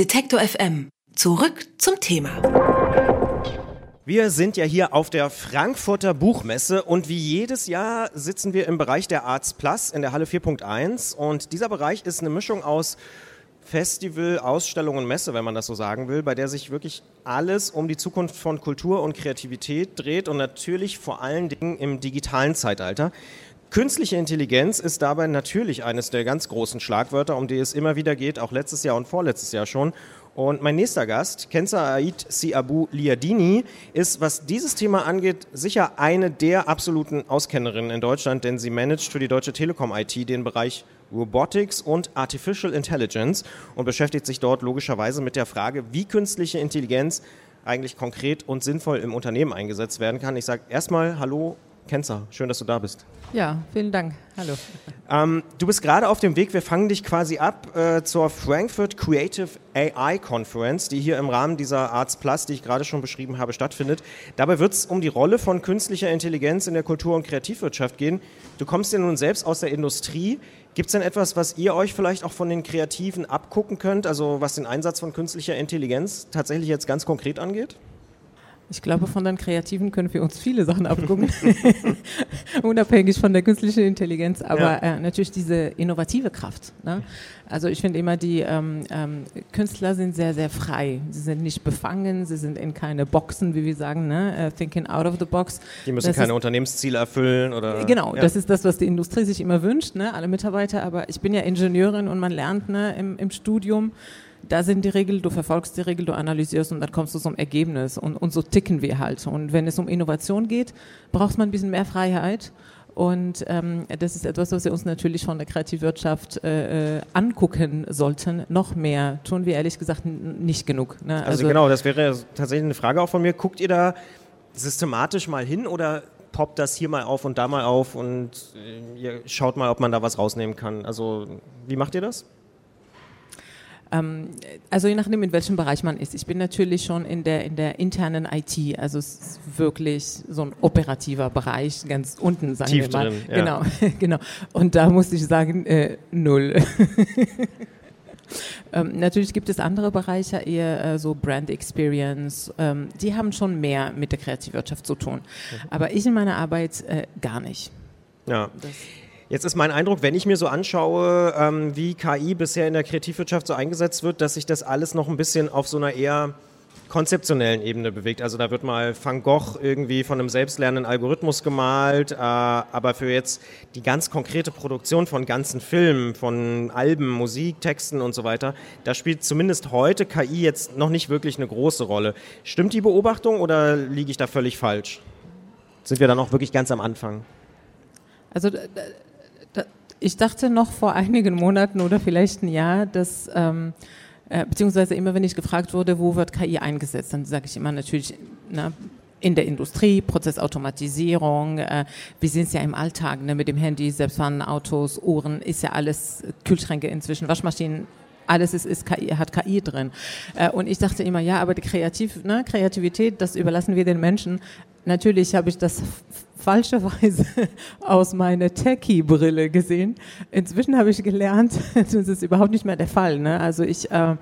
Detektor FM. Zurück zum Thema. Wir sind ja hier auf der Frankfurter Buchmesse und wie jedes Jahr sitzen wir im Bereich der Arts Plus in der Halle 4.1 und dieser Bereich ist eine Mischung aus Festival, Ausstellung und Messe, wenn man das so sagen will, bei der sich wirklich alles um die Zukunft von Kultur und Kreativität dreht und natürlich vor allen Dingen im digitalen Zeitalter. Künstliche Intelligenz ist dabei natürlich eines der ganz großen Schlagwörter, um die es immer wieder geht, auch letztes Jahr und vorletztes Jahr schon. Und mein nächster Gast, Kenza Aid Siabu Liadini, ist, was dieses Thema angeht, sicher eine der absoluten Auskennerinnen in Deutschland, denn sie managt für die Deutsche Telekom IT den Bereich Robotics und Artificial Intelligence und beschäftigt sich dort logischerweise mit der Frage, wie künstliche Intelligenz eigentlich konkret und sinnvoll im Unternehmen eingesetzt werden kann. Ich sage erstmal Hallo, Kenza, schön, dass du da bist. Ja, vielen Dank. Hallo. Ähm, du bist gerade auf dem Weg, wir fangen dich quasi ab äh, zur Frankfurt Creative AI Conference, die hier im Rahmen dieser Arts Plus, die ich gerade schon beschrieben habe, stattfindet. Dabei wird es um die Rolle von künstlicher Intelligenz in der Kultur- und Kreativwirtschaft gehen. Du kommst ja nun selbst aus der Industrie. Gibt es denn etwas, was ihr euch vielleicht auch von den Kreativen abgucken könnt, also was den Einsatz von künstlicher Intelligenz tatsächlich jetzt ganz konkret angeht? Ich glaube, von den Kreativen können wir uns viele Sachen abgucken, unabhängig von der künstlichen Intelligenz, aber ja. äh, natürlich diese innovative Kraft. Ne? Also ich finde immer, die ähm, ähm, Künstler sind sehr, sehr frei. Sie sind nicht befangen, sie sind in keine Boxen, wie wir sagen, ne? Uh, thinking out of the box. Die müssen das keine ist, Unternehmensziele erfüllen oder. Genau, ja. das ist das, was die Industrie sich immer wünscht, ne? alle Mitarbeiter. Aber ich bin ja Ingenieurin und man lernt ne, im, im Studium, da sind die Regeln, du verfolgst die Regeln, du analysierst und dann kommst du zum Ergebnis. Und, und so ticken wir halt. Und wenn es um Innovation geht, braucht man ein bisschen mehr Freiheit. Und ähm, das ist etwas, was wir uns natürlich von der Kreativwirtschaft äh, äh angucken sollten. Noch mehr tun wir ehrlich gesagt nicht genug. Ne? Also, also, genau, das wäre tatsächlich eine Frage auch von mir. Guckt ihr da systematisch mal hin oder poppt das hier mal auf und da mal auf und äh, ihr schaut mal, ob man da was rausnehmen kann? Also wie macht ihr das? Ähm, also je nachdem, in welchem Bereich man ist. Ich bin natürlich schon in der, in der internen IT, also es ist wirklich so ein operativer Bereich, ganz unten, sagen Tief wir mal. Drin, ja. Genau, genau. Und da muss ich sagen, äh, null. ähm, natürlich gibt es andere Bereiche, eher äh, so Brand Experience, ähm, die haben schon mehr mit der Kreativwirtschaft zu tun. Mhm. Aber ich in meiner Arbeit äh, gar nicht. Ja. Das Jetzt ist mein Eindruck, wenn ich mir so anschaue, ähm, wie KI bisher in der Kreativwirtschaft so eingesetzt wird, dass sich das alles noch ein bisschen auf so einer eher konzeptionellen Ebene bewegt. Also da wird mal Van Gogh irgendwie von einem selbstlernenden Algorithmus gemalt, äh, aber für jetzt die ganz konkrete Produktion von ganzen Filmen, von Alben, Musik, Texten und so weiter, da spielt zumindest heute KI jetzt noch nicht wirklich eine große Rolle. Stimmt die Beobachtung oder liege ich da völlig falsch? Sind wir da noch wirklich ganz am Anfang? Also ich dachte noch vor einigen Monaten oder vielleicht ein Jahr, dass, ähm, äh, beziehungsweise immer wenn ich gefragt wurde, wo wird KI eingesetzt, dann sage ich immer natürlich, na, in der Industrie, Prozessautomatisierung, äh, wir sehen es ja im Alltag ne, mit dem Handy, selbstfahrende Autos, Uhren, ist ja alles, Kühlschränke inzwischen, Waschmaschinen, alles ist, ist KI, hat KI drin. Äh, und ich dachte immer, ja, aber die Kreativ, ne, Kreativität, das überlassen wir den Menschen. Natürlich habe ich das falscherweise aus meiner Techie-Brille gesehen. Inzwischen habe ich gelernt, das ist überhaupt nicht mehr der Fall. Ne? Also ich, äh,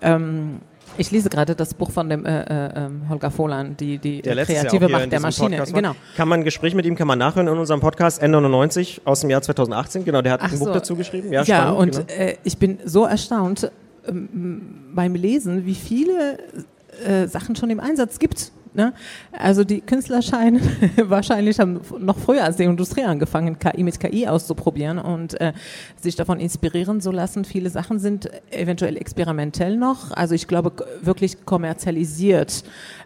ähm, ich lese gerade das Buch von dem äh, äh, ähm, Holger Vohlan, die, die kreative Macht der Maschine. Genau. Kann man ein Gespräch mit ihm kann man nachhören in unserem Podcast N99 aus dem Jahr 2018. Genau, der hat Ach ein so. Buch dazu geschrieben. Ja, ja spannend, und genau. Äh, ich bin so erstaunt ähm, beim Lesen, wie viele äh, Sachen schon im Einsatz gibt Ne? Also die Künstler scheinen wahrscheinlich haben noch früher als die Industrie angefangen, KI mit KI auszuprobieren und äh, sich davon inspirieren zu lassen. Viele Sachen sind eventuell experimentell noch. Also ich glaube, wirklich kommerzialisiert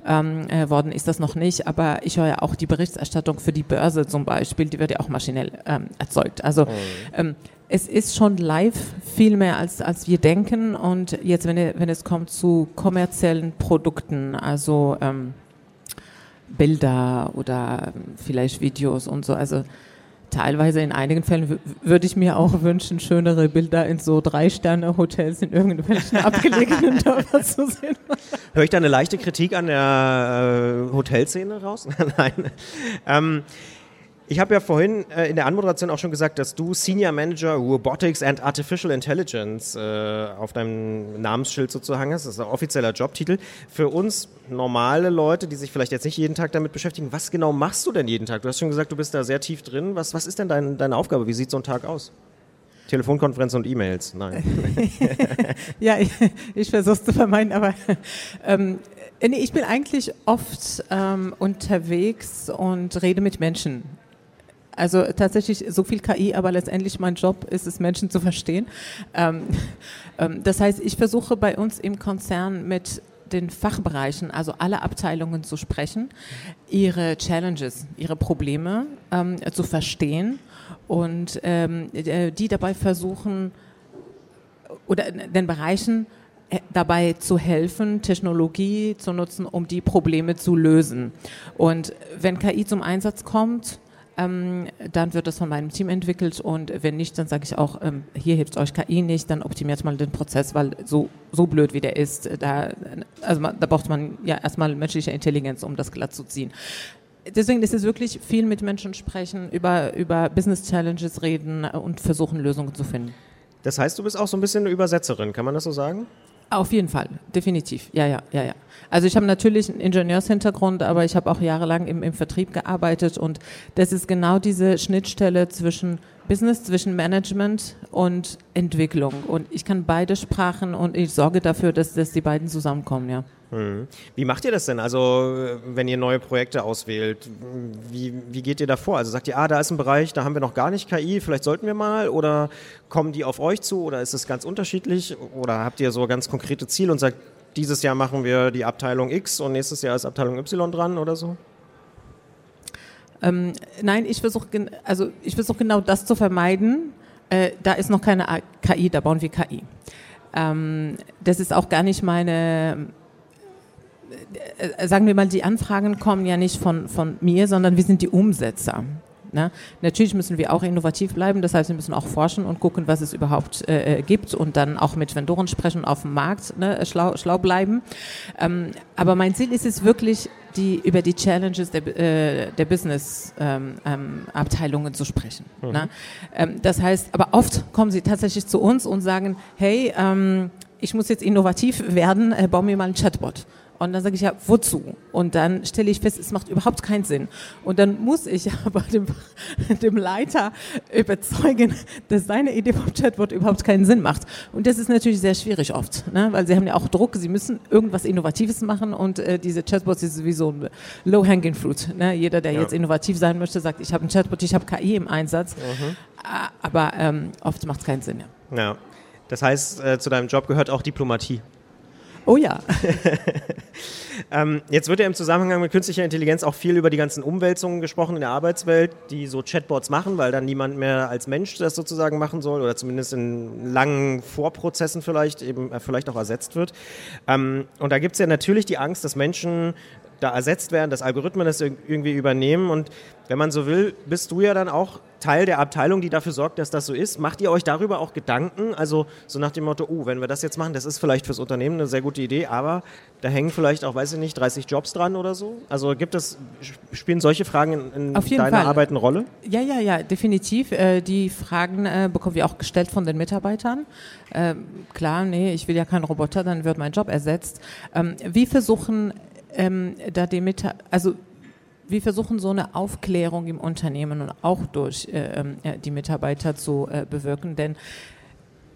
ähm, äh, worden ist das noch nicht. Aber ich höre ja auch die Berichterstattung für die Börse zum Beispiel, die wird ja auch maschinell ähm, erzeugt. Also oh. ähm, es ist schon live viel mehr als, als wir denken. Und jetzt, wenn, wenn es kommt zu kommerziellen Produkten, also ähm, Bilder oder vielleicht Videos und so. Also teilweise in einigen Fällen würde ich mir auch wünschen, schönere Bilder in so Drei-Sterne-Hotels in irgendwelchen abgelegenen Dörfern zu sehen. Höre ich da eine leichte Kritik an der äh, Hotelszene raus? Nein. Ähm, Ich habe ja vorhin äh, in der Anmoderation auch schon gesagt, dass du Senior Manager Robotics and Artificial Intelligence äh, auf deinem Namensschild sozusagen hast. Das ist ein offizieller Jobtitel. Für uns normale Leute, die sich vielleicht jetzt nicht jeden Tag damit beschäftigen, was genau machst du denn jeden Tag? Du hast schon gesagt, du bist da sehr tief drin. Was, was ist denn dein, deine Aufgabe? Wie sieht so ein Tag aus? Telefonkonferenz und E-Mails, nein. ja, ich, ich versuche es zu vermeiden, aber ähm, nee, ich bin eigentlich oft ähm, unterwegs und rede mit Menschen. Also tatsächlich so viel KI, aber letztendlich mein Job ist es, Menschen zu verstehen. Ähm, ähm, das heißt, ich versuche bei uns im Konzern mit den Fachbereichen, also alle Abteilungen zu sprechen, ihre Challenges, ihre Probleme ähm, zu verstehen und ähm, äh, die dabei versuchen, oder den Bereichen äh, dabei zu helfen, Technologie zu nutzen, um die Probleme zu lösen. Und wenn KI zum Einsatz kommt, ähm, dann wird das von meinem Team entwickelt und wenn nicht, dann sage ich auch, ähm, hier hilft euch KI nicht, dann optimiert mal den Prozess, weil so, so blöd wie der ist, da, also man, da braucht man ja erstmal menschliche Intelligenz, um das glatt zu ziehen. Deswegen ist es wirklich viel mit Menschen sprechen, über, über Business Challenges reden und versuchen, Lösungen zu finden. Das heißt, du bist auch so ein bisschen eine Übersetzerin, kann man das so sagen? Auf jeden Fall, definitiv. Ja, ja, ja, ja. Also ich habe natürlich einen Ingenieurshintergrund, aber ich habe auch jahrelang im, im Vertrieb gearbeitet und das ist genau diese Schnittstelle zwischen Business, zwischen Management und Entwicklung. Und ich kann beide Sprachen und ich sorge dafür, dass, dass die beiden zusammenkommen, ja. Hm. Wie macht ihr das denn? Also, wenn ihr neue Projekte auswählt, wie, wie geht ihr da vor? Also sagt ihr, ah, da ist ein Bereich, da haben wir noch gar nicht KI, vielleicht sollten wir mal? Oder kommen die auf euch zu? Oder ist es ganz unterschiedlich? Oder habt ihr so ganz konkrete Ziele und sagt, dieses Jahr machen wir die Abteilung X und nächstes Jahr ist Abteilung Y dran oder so? Ähm, nein, ich versuche also versuch genau das zu vermeiden. Äh, da ist noch keine KI, da bauen wir KI. Ähm, das ist auch gar nicht meine sagen wir mal, die Anfragen kommen ja nicht von, von mir, sondern wir sind die Umsetzer. Ne? Natürlich müssen wir auch innovativ bleiben, das heißt, wir müssen auch forschen und gucken, was es überhaupt äh, äh gibt und dann auch mit Vendoren sprechen auf dem Markt ne, schlau, schlau bleiben. Ähm, aber mein Ziel ist es wirklich, die, über die Challenges der, äh, der Business-Abteilungen ähm, ähm, zu sprechen. Mhm. Ne? Ähm, das heißt, aber oft kommen sie tatsächlich zu uns und sagen, hey, ähm, ich muss jetzt innovativ werden, äh, bau mir mal ein Chatbot. Und dann sage ich ja, wozu? Und dann stelle ich fest, es macht überhaupt keinen Sinn. Und dann muss ich aber dem, dem Leiter überzeugen, dass seine Idee vom Chatbot überhaupt keinen Sinn macht. Und das ist natürlich sehr schwierig oft, ne? weil sie haben ja auch Druck, sie müssen irgendwas Innovatives machen und äh, diese Chatbots ist sowieso ein low-hanging fruit. Ne? Jeder, der ja. jetzt innovativ sein möchte, sagt, ich habe einen Chatbot, ich habe KI im Einsatz. Mhm. Aber ähm, oft macht es keinen Sinn. Ja. ja. Das heißt, äh, zu deinem Job gehört auch Diplomatie. Oh ja. ähm, jetzt wird ja im Zusammenhang mit künstlicher Intelligenz auch viel über die ganzen Umwälzungen gesprochen in der Arbeitswelt, die so Chatbots machen, weil dann niemand mehr als Mensch das sozusagen machen soll oder zumindest in langen Vorprozessen vielleicht eben äh, vielleicht auch ersetzt wird. Ähm, und da gibt es ja natürlich die Angst, dass Menschen da ersetzt werden, dass Algorithmen das irgendwie übernehmen. Und wenn man so will, bist du ja dann auch Teil der Abteilung, die dafür sorgt, dass das so ist. Macht ihr euch darüber auch Gedanken? Also so nach dem Motto, oh, wenn wir das jetzt machen, das ist vielleicht fürs Unternehmen eine sehr gute Idee, aber da hängen vielleicht auch, weiß ich nicht, 30 Jobs dran oder so? Also gibt es, spielen solche Fragen in, in deiner Fall. Arbeit eine Rolle? Ja, ja, ja, definitiv. Äh, die Fragen äh, bekommen wir auch gestellt von den Mitarbeitern. Äh, klar, nee, ich will ja keinen Roboter, dann wird mein Job ersetzt. Ähm, wir versuchen ähm, da die Mit also wir versuchen so eine Aufklärung im Unternehmen und auch durch äh, ähm, die Mitarbeiter zu äh, bewirken, denn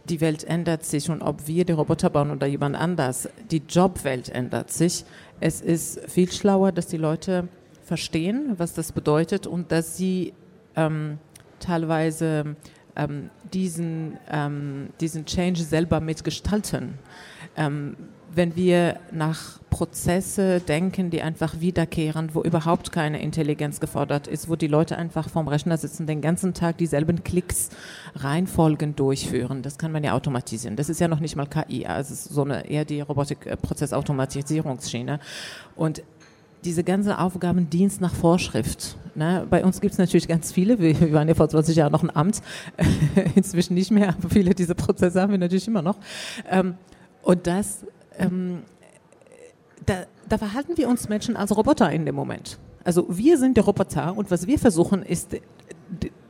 die Welt ändert sich und ob wir die Roboter bauen oder jemand anders, die Jobwelt ändert sich. Es ist viel schlauer, dass die Leute verstehen, was das bedeutet und dass sie ähm, teilweise ähm, diesen, ähm, diesen Change selber mitgestalten. Wenn wir nach Prozesse denken, die einfach wiederkehren, wo überhaupt keine Intelligenz gefordert ist, wo die Leute einfach vorm Rechner sitzen, den ganzen Tag dieselben Klicks Reihenfolgen durchführen, das kann man ja automatisieren. Das ist ja noch nicht mal KI, also so eine eher die Robotik-Prozessautomatisierungsschiene. Und diese ganzen Aufgaben Dienst nach Vorschrift. Ne? Bei uns gibt es natürlich ganz viele. Wir, wir, waren ja vor 20 Jahren noch ein Amt, inzwischen nicht mehr, aber viele dieser Prozesse haben wir natürlich immer noch. Ähm, und das ähm, da, da verhalten wir uns Menschen als Roboter in dem Moment. Also wir sind der Roboter und was wir versuchen ist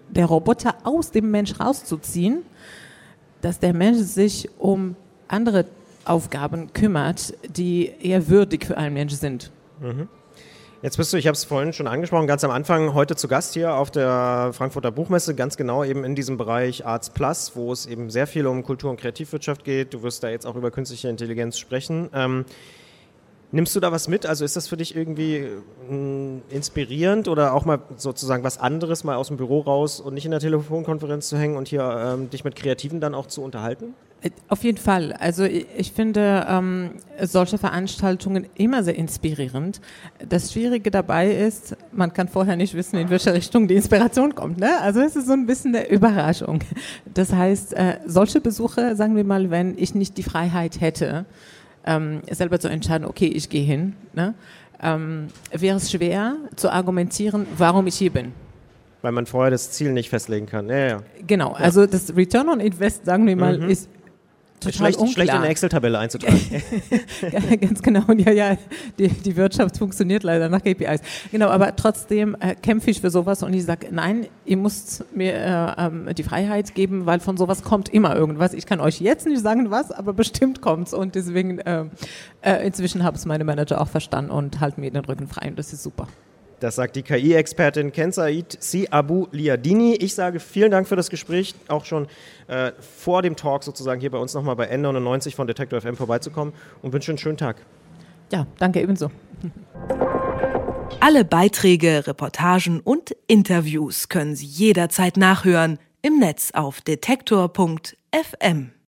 der Roboter aus dem Mensch rauszuziehen, dass der Mensch sich um andere Aufgaben kümmert, die eher würdig für einen Mensch sind. Mhm. Jetzt bist du, ich habe es vorhin schon angesprochen, ganz am Anfang heute zu Gast hier auf der Frankfurter Buchmesse, ganz genau eben in diesem Bereich Arts Plus, wo es eben sehr viel um Kultur- und Kreativwirtschaft geht. Du wirst da jetzt auch über künstliche Intelligenz sprechen. Ähm, nimmst du da was mit? Also ist das für dich irgendwie äh, inspirierend oder auch mal sozusagen was anderes, mal aus dem Büro raus und nicht in der Telefonkonferenz zu hängen und hier ähm, dich mit Kreativen dann auch zu unterhalten? Auf jeden Fall. Also ich, finde ähm, solche Veranstaltungen immer sehr inspirierend. Das Schwierige dabei ist, man kann vorher nicht wissen, in welche Richtung die Inspiration kommt. Ne? Also es ist so ein bisschen eine Überraschung. Das heißt, äh, solche Besuche, sagen wir mal, wenn ich nicht die Freiheit hätte, ähm, selber zu entscheiden, okay, ich gehe hin, ne? ähm, wäre es schwer zu argumentieren, warum ich hier bin weil man vorher das Ziel nicht festlegen kann. Ja, ja. Genau, also das Return on Invest, sagen wir mal, mhm. ist total schlecht, unklar. schlecht in eine Excel-Tabelle einzutragen. ganz genau. Und ja, ja, die, die Wirtschaft funktioniert leider nach KPIs. Genau, aber trotzdem äh, kämpfe ich für sowas und ich sage, nein, ihr müsst mir äh, ähm, die Freiheit geben, weil von sowas kommt immer irgendwas. Ich kann euch jetzt nicht sagen, was, aber bestimmt kommt's. Und deswegen, äh, äh, inzwischen haben es meine Manager auch verstanden und halten mir den Rücken frei. Und das ist super. Das sagt die KI-Expertin Kensaid Si Abu Liadini. Ich sage vielen Dank für das Gespräch, auch schon äh, vor dem Talk sozusagen hier bei uns nochmal bei N99 von Detektor FM vorbeizukommen und wünsche einen schönen Tag. Ja, danke ebenso. Alle Beiträge, Reportagen und Interviews können Sie jederzeit nachhören im Netz auf detektor.fm.